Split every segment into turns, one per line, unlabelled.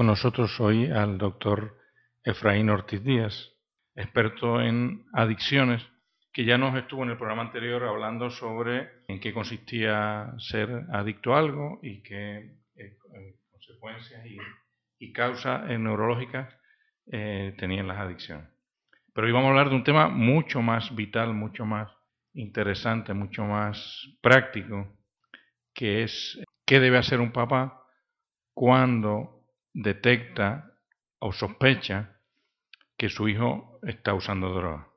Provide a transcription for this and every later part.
Con nosotros hoy al doctor Efraín Ortiz Díaz, experto en adicciones, que ya nos estuvo en el programa anterior hablando sobre en qué consistía ser adicto a algo y qué eh, consecuencias y, causas neurológicas eh, tenían las adicciones. Pero hoy vamos a hablar de un tema mucho más vital, mucho más interesante, mucho más práctico, que es qué debe hacer un papá cuando detecta o sospecha que su hijo está usando droga.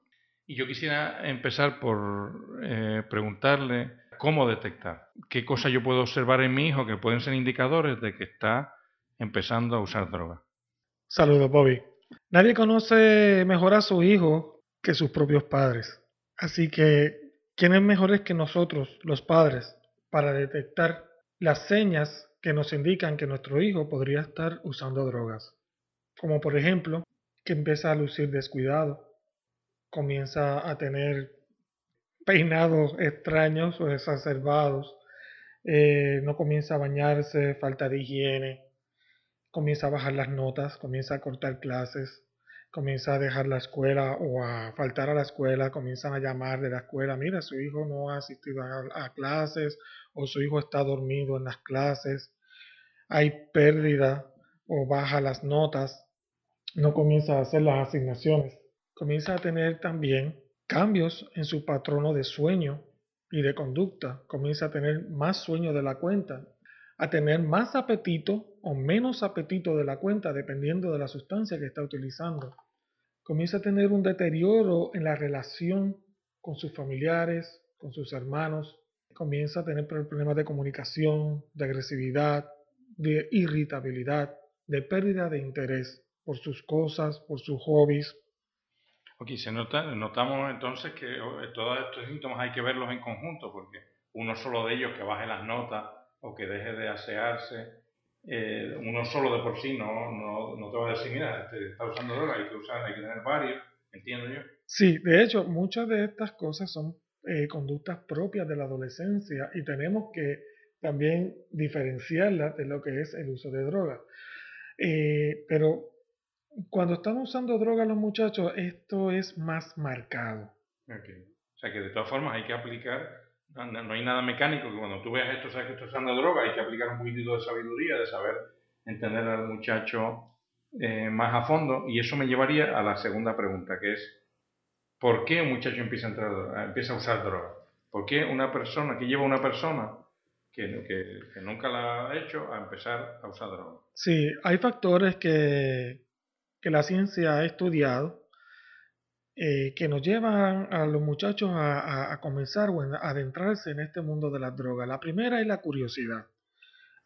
Y yo quisiera empezar por eh, preguntarle cómo detectar, qué cosas yo puedo observar en mi hijo que pueden ser indicadores de que está empezando a usar droga.
Saludos, Bobby. Nadie conoce mejor a su hijo que sus propios padres. Así que, ¿quién es mejores que nosotros, los padres, para detectar las señas que nos indican que nuestro hijo podría estar usando drogas, como por ejemplo que empieza a lucir descuidado, comienza a tener peinados extraños o exacerbados, eh, no comienza a bañarse, falta de higiene, comienza a bajar las notas, comienza a cortar clases, comienza a dejar la escuela o a faltar a la escuela, comienzan a llamar de la escuela, mira, su hijo no ha asistido a clases o su hijo está dormido en las clases, hay pérdida o baja las notas, no comienza a hacer las asignaciones, comienza a tener también cambios en su patrono de sueño y de conducta, comienza a tener más sueño de la cuenta, a tener más apetito o menos apetito de la cuenta dependiendo de la sustancia que está utilizando. Comienza a tener un deterioro en la relación con sus familiares, con sus hermanos, comienza a tener problemas de comunicación, de agresividad, de irritabilidad, de pérdida de interés por sus cosas, por sus hobbies.
Ok, se nota, notamos entonces que oh, todos estos síntomas hay que verlos en conjunto, porque uno solo de ellos que baje las notas o que deje de asearse, eh, uno solo de por sí no, no, no te va a decir, mira, este, está usando droga, hay que usar, hay que tener varios, entiendo yo.
Sí, de hecho, muchas de estas cosas son eh, conductas propias de la adolescencia y tenemos que también diferenciarla de lo que es el uso de drogas. Eh, pero cuando están usando drogas los muchachos, esto es más marcado.
O sea que de todas formas hay que aplicar, no, hay nada mecánico, que cuando tú veas esto, sabes que estás usando droga, hay que aplicar un poquitito de sabiduría, de saber entender al muchacho eh, más a fondo. Y eso me llevaría a la segunda pregunta, que es, ¿por qué un muchacho empieza a, entrar, empieza a usar droga? ¿Por qué una persona, que lleva una persona que, nunca la ha hecho a empezar a usar droga.
Sí, hay factores que, la ciencia ha estudiado eh, que nos llevan a los muchachos a, comenzar o a adentrarse en este mundo de las drogas. La primera es la curiosidad.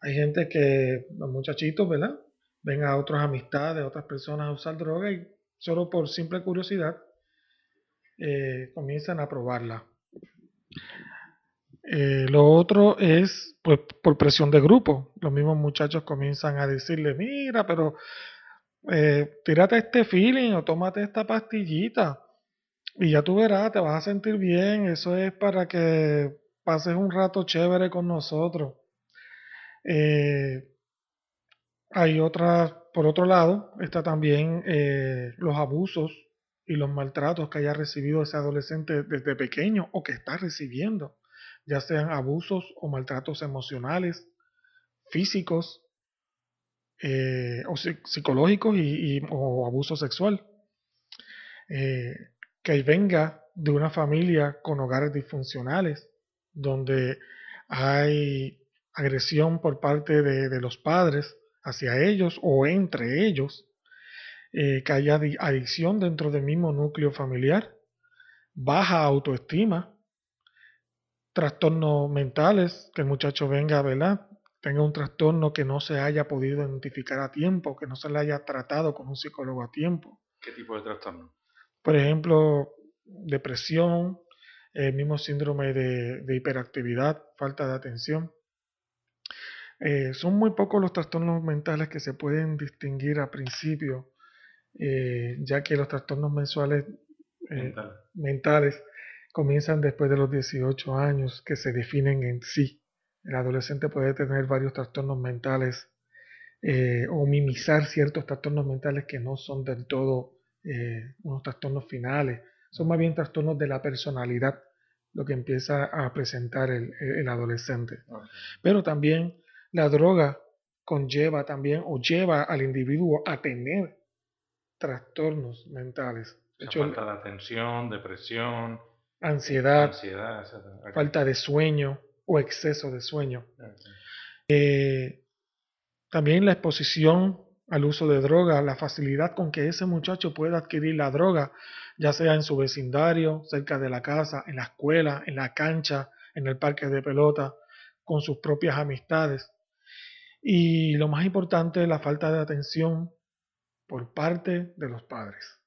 Hay gente que, los muchachitos, ¿verdad? Ven a otras amistades, a otras personas a usar droga y solo por simple curiosidad eh, comienzan a probarla. Eh, lo otro es pues, por presión de grupo. Los mismos muchachos comienzan a decirle, mira, pero eh, tírate este feeling o tómate esta pastillita y ya tú verás, te vas a sentir bien. Eso es para que pases un rato chévere con nosotros. Eh, hay otras, por otro lado, está también los abusos y los maltratos que haya recibido ese adolescente desde pequeño o que está recibiendo ya sean abusos o maltratos emocionales, físicos eh, o psicológicos y, o abuso sexual. Eh, que venga de una familia con hogares disfuncionales, donde hay agresión por parte de, los padres hacia ellos o entre ellos, eh, que haya adicción dentro del mismo núcleo familiar, baja autoestima, trastornos mentales, que el muchacho venga, ¿verdad? Tenga un trastorno que no se haya podido identificar a tiempo, que no se le haya tratado con un psicólogo a tiempo.
¿Qué tipo de trastorno?
Por ejemplo, depresión, el mismo síndrome de, hiperactividad, falta de atención. Eh, son muy pocos los trastornos mentales que se pueden distinguir a principio, eh, ya que los trastornos mensuales eh, mentales comienzan después de los 18 años que se definen en sí. El adolescente puede tener varios trastornos mentales eh, o minimizar ciertos trastornos mentales que no son del todo eh, unos trastornos finales, son más bien trastornos de la personalidad, lo que empieza a presentar el, adolescente. Pero también la droga conlleva también o lleva al individuo a tener trastornos mentales.
falta de atención, depresión,
ansiedad, falta de sueño o exceso de sueño. Eh, también la exposición al uso de droga, la facilidad con que ese muchacho puede adquirir la droga, ya sea en su vecindario, cerca de la casa, en la escuela, en la cancha, en el parque de pelota, con sus propias amistades. Y lo más importante, la falta de atención por parte de los padres.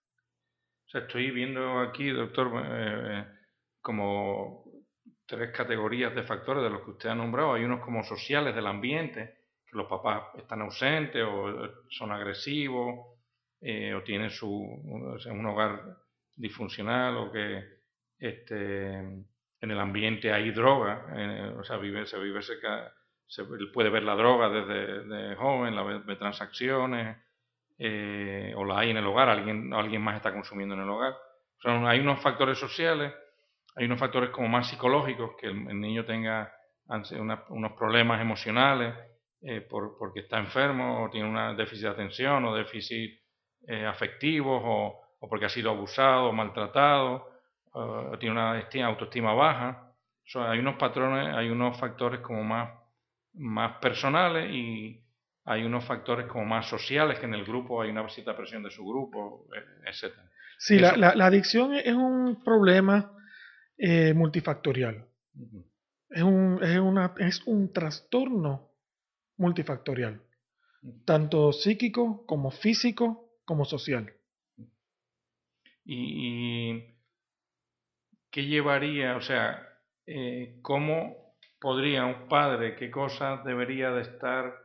O sea, estoy viendo aquí, doctor, eh, como tres categorías de factores de los que usted ha nombrado. Hay unos como sociales del ambiente, que los papás están ausentes o son agresivos eh, o tienen su, un hogar disfuncional o que este, en el ambiente hay droga, o sea, vive, se vive cerca, se puede ver la droga desde joven, la ve, transacciones, eh, o la hay en el hogar, alguien, alguien más está consumiendo en el hogar. O sea, hay unos factores sociales hay unos factores como más psicológicos, que el, niño tenga unos problemas emocionales eh, porque está enfermo o tiene una déficit de atención o déficit eh, afectivos o, porque ha sido abusado o maltratado o tiene una autoestima baja. hay unos patrones, hay unos factores como más, más personales y hay unos factores como más sociales que en el grupo hay una cierta presión de su grupo, eh, etc.
Sí, la, la, adicción es un problema eh, multifactorial. es, un, es, una, es un trastorno multifactorial, tanto psíquico como físico como social.
¿Y, qué llevaría, o sea, eh, cómo podría un padre, qué cosas debería de estar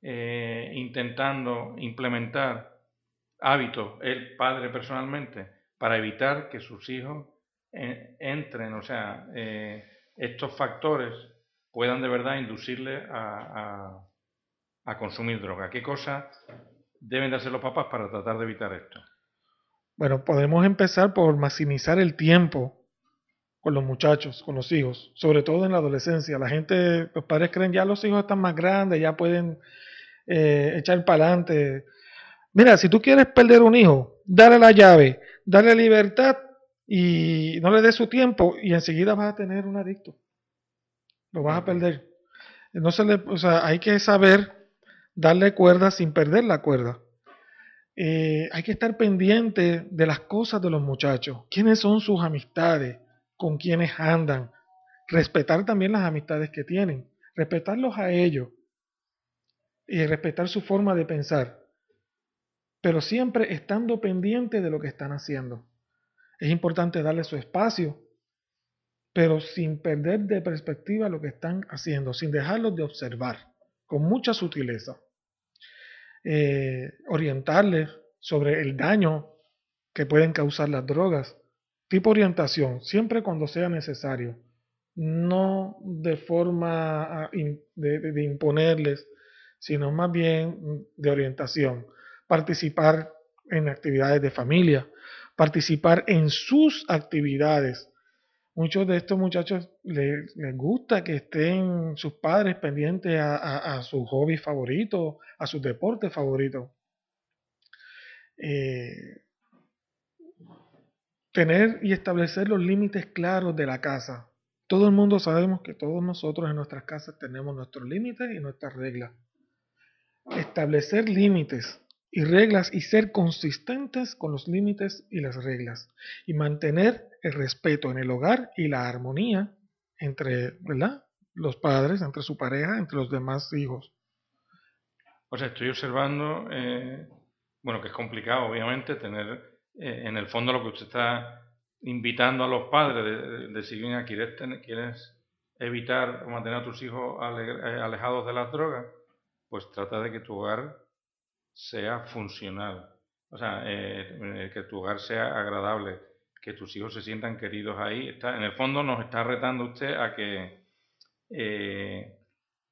eh, intentando implementar hábitos, el padre personalmente, para evitar que sus hijos entren, o sea, eh, estos factores puedan de verdad inducirle a, consumir droga. ¿Qué cosas deben de hacer los papás para tratar de evitar esto?
Bueno, podemos empezar por maximizar el tiempo con los muchachos, con los hijos, sobre todo en la adolescencia. La gente, los padres creen ya los hijos están más grandes, ya pueden eh, echar para adelante. Mira, si tú quieres perder un hijo, dale la llave, dale libertad y no le des su tiempo y enseguida vas a tener un adicto. Lo vas a perder. No se le, o sea, hay que saber darle cuerda sin perder la cuerda. Eh, hay que estar pendiente de las cosas de los muchachos. ¿Quiénes son sus amistades? ¿Con quiénes andan? Respetar también las amistades que tienen. Respetarlos a ellos. Y respetar su forma de pensar. Pero siempre estando pendiente de lo que están haciendo. Es importante darle su espacio, pero sin perder de perspectiva lo que están haciendo, sin dejarlos de observar, con mucha sutileza. Eh, orientarles sobre el daño que pueden causar las drogas. Tipo orientación, siempre cuando sea necesario. No de forma ah, de imponerles, sino más bien de orientación. Participar en actividades de familia, participar en sus actividades. Muchos de estos muchachos les, gusta que estén sus padres pendientes a, su hobby favorito, a su deporte favorito. Eh, tener y establecer los límites claros de la casa. Todo el mundo sabemos que todos nosotros en nuestras casas tenemos nuestros límites y nuestras reglas. Establecer límites y reglas y ser consistentes con los límites y las reglas y mantener el respeto en el hogar y la armonía entre ¿verdad? los padres, entre su pareja, entre los demás hijos.
O sea, estoy observando, eh, bueno, que es complicado, obviamente, tener eh, en el fondo lo que usted está invitando a los padres de, de, si bien quieres, quieres evitar o mantener a tus hijos eh, alejados de las drogas, pues trata de que tu hogar sea funcional. O sea, eh, eh, que tu hogar sea agradable, que tus hijos se sientan queridos ahí. Está, en el fondo nos está retando usted a que eh,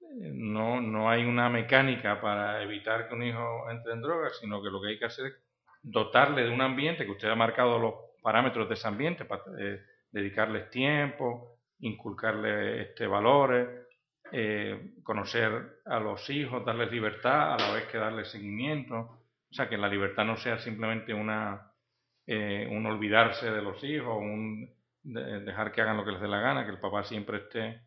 no, no hay una mecánica para evitar que un hijo entre en drogas, sino que lo que hay que hacer es dotarle de un ambiente que usted ha marcado los parámetros de ese ambiente para eh, dedicarles tiempo, inculcarle este, valores, eh, conocer a los hijos, darles libertad a la vez que darles seguimiento. O sea, que la libertad no sea simplemente una, eh, un olvidarse de los hijos, un dejar que hagan lo que les dé la gana, que el papá siempre esté,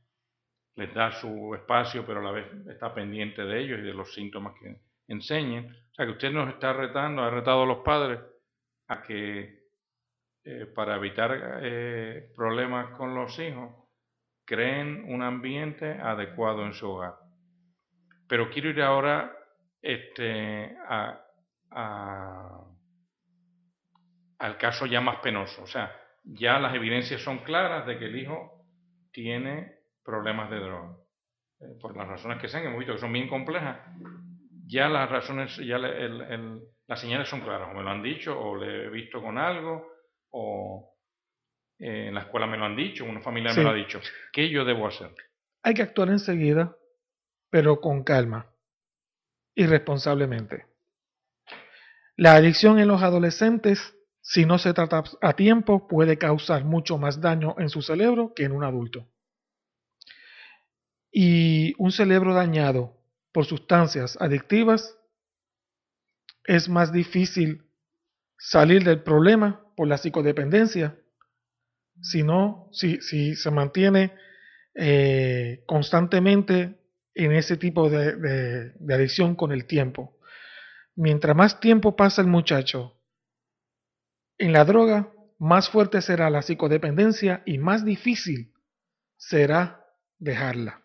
les da su espacio, pero a la vez está pendiente de ellos y de los síntomas que enseñen. O sea, que usted nos está retando, ha retado a los padres a que eh, para evitar eh, problemas con los hijos, creen un ambiente adecuado en su hogar. Pero quiero ir ahora este, al caso ya más penoso. O sea, ya las evidencias son claras de que el hijo tiene problemas de droga. Eh, por las razones que sean, hemos visto que son bien complejas. Ya las razones, ya las señales son claras. O me lo han dicho, o le he visto con algo, o eh, en la escuela me lo han dicho, una familia me lo ha dicho. ¿Qué yo debo hacer?
Hay que actuar enseguida, pero con calma y responsablemente. La adicción en los adolescentes, si no se trata a tiempo, puede causar mucho más daño en su cerebro que en un adulto. Y un cerebro dañado por sustancias adictivas es más difícil salir del problema por la psicodependencia, sino si, si se mantiene eh, constantemente en ese tipo de, de adicción con el tiempo. Mientras más tiempo pasa el muchacho en la droga, más fuerte será la psicodependencia y más difícil será dejarla.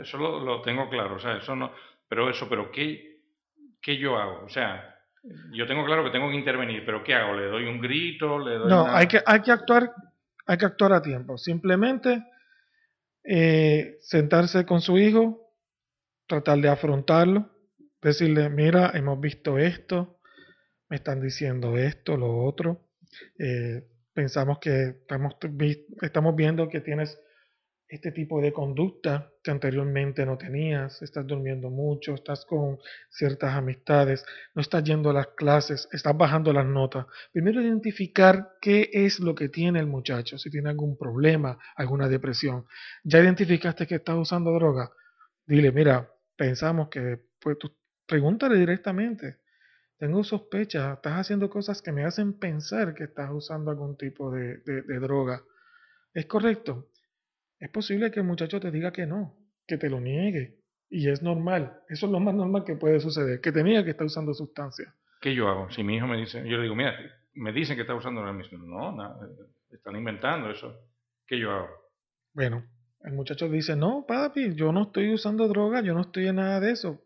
eso lo, tengo claro, o sea, eso no, pero eso, pero ¿qué, ¿qué yo hago? O sea, yo tengo claro que tengo que intervenir, pero ¿qué hago? ¿Le doy un grito? ¿Le doy
no, hay, que, hay, que actuar, hay que actuar a tiempo. Simplemente eh, sentarse con su hijo, tratar de afrontarlo, decirle, mira, hemos visto esto, me están diciendo esto, lo otro. Eh, pensamos que estamos, estamos viendo que tienes este tipo de conducta que anteriormente no tenías, estás durmiendo mucho, estás con ciertas amistades, no estás yendo a las clases, estás bajando las notas. Primero identificar qué es lo que tiene el muchacho, si tiene algún problema, alguna depresión. Ya identificaste que estás usando droga, dile, mira, pensamos que, pues pregúntale directamente. Tengo sospechas, estás haciendo cosas que me hacen pensar que estás usando algún tipo de droga. ¿Es correcto? Es posible que el muchacho te diga que no, que te lo niegue. Y es normal. Eso es lo más normal que puede suceder. Que te que está usando sustancia.
¿Qué yo hago? Si mi hijo me dice, yo le digo, mira, me dicen que está usando la misma. No, están inventando eso. ¿Qué yo hago?
Bueno, el muchacho dice, no, papi, yo no estoy usando droga, yo no estoy en nada de eso.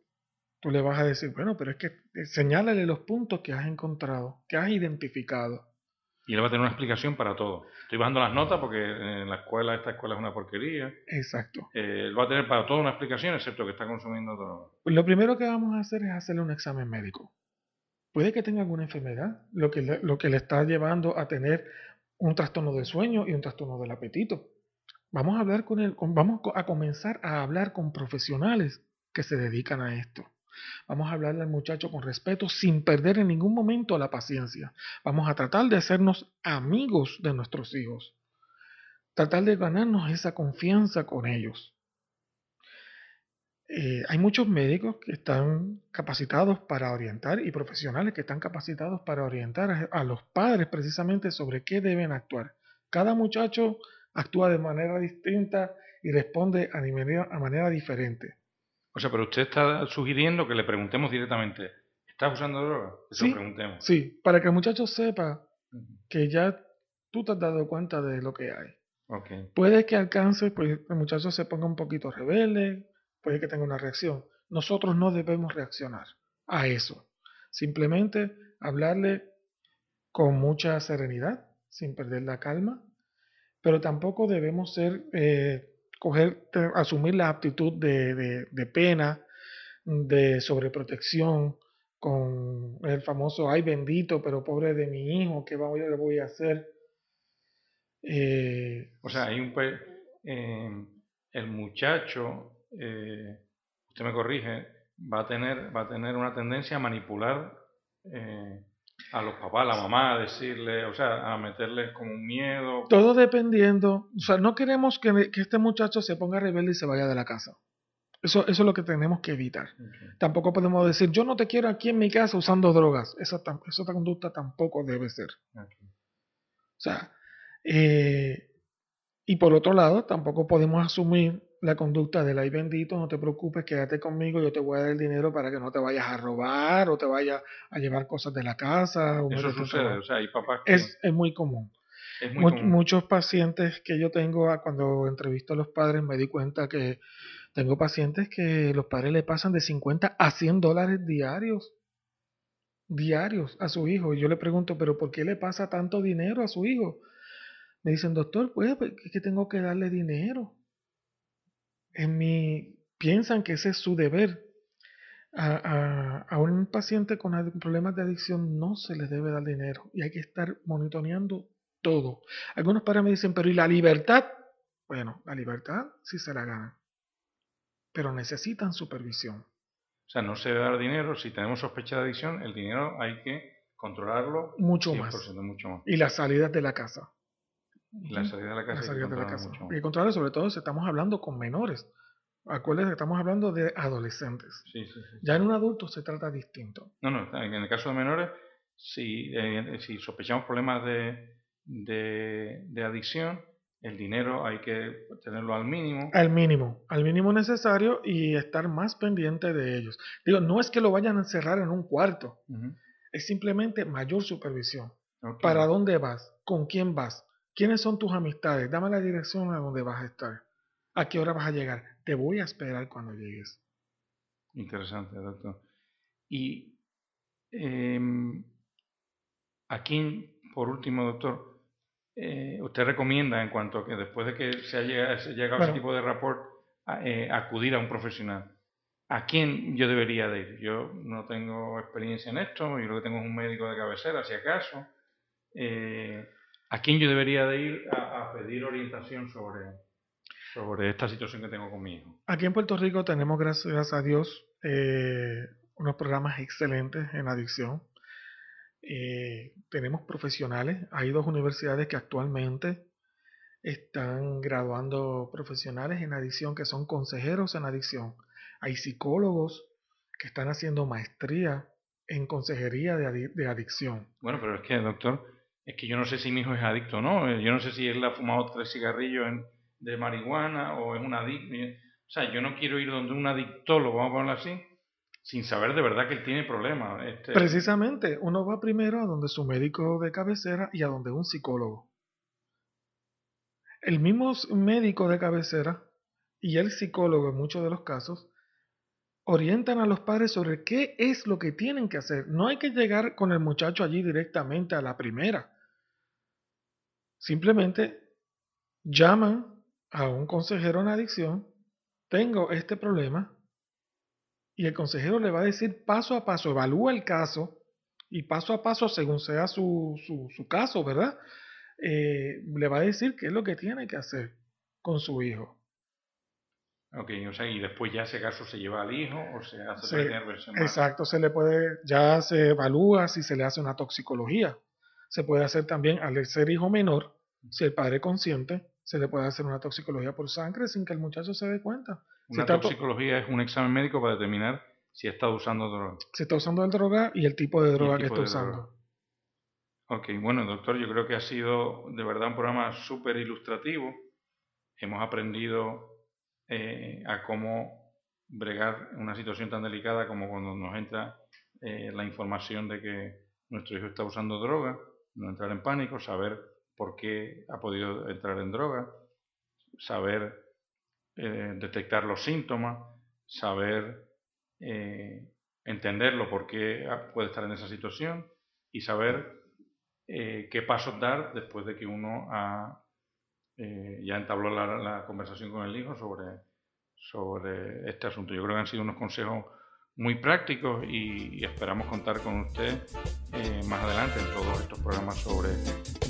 Tú le vas a decir, bueno, pero es que eh, señálale los puntos que has encontrado, que has identificado.
Y él va a tener una explicación para todo. Estoy bajando las notas porque en la escuela, esta escuela es una porquería.
Exacto.
Eh, él va a tener para todo una explicación, excepto que está consumiendo droga.
Lo primero que vamos a hacer es hacerle un examen médico. Puede que tenga alguna enfermedad, lo que, le, lo que le está llevando a tener un trastorno del sueño y un trastorno del apetito. Vamos a hablar con él, vamos a comenzar a hablar con profesionales que se dedican a esto. Vamos a hablarle al muchacho con respeto sin perder en ningún momento la paciencia. Vamos a tratar de hacernos amigos de nuestros hijos. Tratar de ganarnos esa confianza con ellos. Eh, hay muchos médicos que están capacitados para orientar y profesionales que están capacitados para orientar a, los padres precisamente sobre qué deben actuar. Cada muchacho actúa de manera distinta y responde a manera diferente.
O sea, pero usted está sugiriendo que le preguntemos directamente, ¿estás usando droga?
Eso sí, preguntemos. Sí, para que el muchacho sepa que ya tú te has dado cuenta de lo que hay.
Okay.
Puede que alcance, pues el muchacho se ponga un poquito rebelde, puede que tenga una reacción. Nosotros no debemos reaccionar a eso. Simplemente hablarle con mucha serenidad, sin perder la calma, pero tampoco debemos ser eh, coger, asumir la actitud de, de, pena, de sobreprotección, con el famoso, ay bendito, pero pobre de mi hijo, ¿qué voy, le voy a hacer?
Eh, o sea, hay un, eh, el muchacho, eh, usted me corrige, va a tener, va a tener una tendencia a manipular eh, a los papás, a la mamá, a decirle, o sea, a meterles como un miedo.
Todo dependiendo, o sea, no queremos que, este muchacho se ponga rebelde y se vaya de la casa. Eso, eso es lo que tenemos que evitar. Tampoco podemos decir, yo no te quiero aquí en mi casa usando drogas. Esa, esa conducta tampoco debe ser. O sea, eh, y por otro lado, tampoco podemos asumir la conducta del ay bendito, no te preocupes, quédate conmigo, yo te voy a dar el dinero para que no te vayas a robar o te vayas a llevar cosas de la casa.
Eso sucede, o sea, hay papás
es, es, muy común. Muchos pacientes que yo tengo, ah, cuando entrevisto a los padres, me di cuenta que tengo pacientes que los padres le pasan de 50 a 100 dólares diarios. Diarios a su hijo. Y yo le pregunto, ¿pero por qué le pasa tanto dinero a su hijo? Me dicen, doctor, pues, es que tengo que darle dinero en mi, piensan que ese es su deber. A, un paciente con problemas de adicción no se le debe dar dinero y hay que estar monitoreando todo. Algunos padres me dicen, pero ¿y la libertad? Bueno, la libertad sí se la ganan, pero necesitan supervisión.
O sea, no se debe dar dinero. Si tenemos sospecha de adicción, el dinero hay que controlarlo
mucho más.
Mucho más.
Y las salidas de la casa.
La salida de la casa.
La de la casa. Y controlar sobre todo si estamos hablando con menores. Acuérdense que estamos hablando de adolescentes.
Sí, sí,
Ya en un adulto se trata distinto.
No, no, en el caso de menores, si, eh, si sospechamos problemas de, de, adicción, el dinero hay que tenerlo al mínimo.
Al mínimo, al mínimo necesario y estar más pendiente de ellos. Digo, no es que lo vayan a encerrar en un cuarto, es simplemente mayor supervisión. ¿Para dónde vas? ¿Con quién vas? ¿Quiénes son tus amistades? Dame la dirección a donde vas a estar. ¿A qué hora vas a llegar? Te voy a esperar cuando llegues.
Interesante, doctor. Y em, aquí, por último, doctor, eh, usted recomienda en cuanto a que después de que se haya llegado a ese tipo de rapport, eh, acudir a un profesional. ¿A quién yo debería de ir? Yo no tengo experiencia en esto, yo lo que tengo es un médico de cabecera, si acaso. Eh, ¿A quién yo debería de ir a, pedir orientación sobre, sobre esta situación que tengo con mi hijo?
Aquí en Puerto Rico tenemos, gracias a Dios, eh, unos programas excelentes en adicción. Eh, tenemos profesionales, hay dos universidades que actualmente están graduando profesionales en adicción que son consejeros en adicción. Hay psicólogos que están haciendo maestría en consejería de, de adicción.
Bueno, pero es que, doctor, es que yo no sé si mi hijo es adicto o no. Eh, yo no sé si él ha fumado tres cigarrillos de marihuana o es un adicto. O sea, yo no quiero ir donde un adictólogo, vamos a ponerlo así, sin saber de verdad que él tiene problemas. Este...
Precisamente, uno va primero a donde su médico de cabecera y a donde un psicólogo. El mismo médico de cabecera y el psicólogo en muchos de los casos orientan a los padres sobre qué es lo que tienen que hacer. No hay que llegar con el muchacho allí directamente a la primera. Simplemente llaman a un consejero en adicción, tengo este problema, y el consejero le va a decir paso a paso, evalúa el caso, y paso a paso, según sea su, su, caso, ¿verdad? Eh, le va a decir qué es lo que tiene que hacer con su hijo.
Ok, o sea, y después ya ese caso se lleva al hijo o se hace versión
Exacto, se le puede, ya se evalúa si se le hace una toxicología. Se puede hacer también al ser hijo menor, si el padre consciente, se le puede hacer una toxicología por sangre sin que el muchacho se dé cuenta.
Una toxicología es un examen médico para determinar si está usando droga.
Si está usando droga y el tipo de droga que está usando.
Ok, bueno, doctor, yo creo que ha sido de verdad un programa súper ilustrativo. Hemos aprendido eh, a cómo bregar una situación tan delicada como cuando nos entra eh, la información de que nuestro hijo está usando droga, no entrar en pánico, saber por qué ha podido entrar en droga, saber eh, detectar los síntomas, saber eh, entenderlo por qué puede estar en esa situación y saber eh, qué pasos dar después de que uno ha, ya entabló la, conversación con el hijo sobre, sobre este asunto. Yo creo que han sido unos consejos muy prácticos y, esperamos contar con usted eh, más adelante en todos estos programas sobre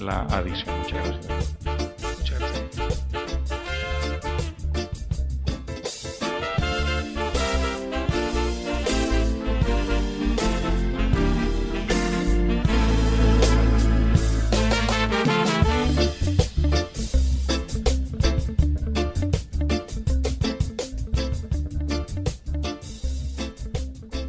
la adicción. Muchas gracias.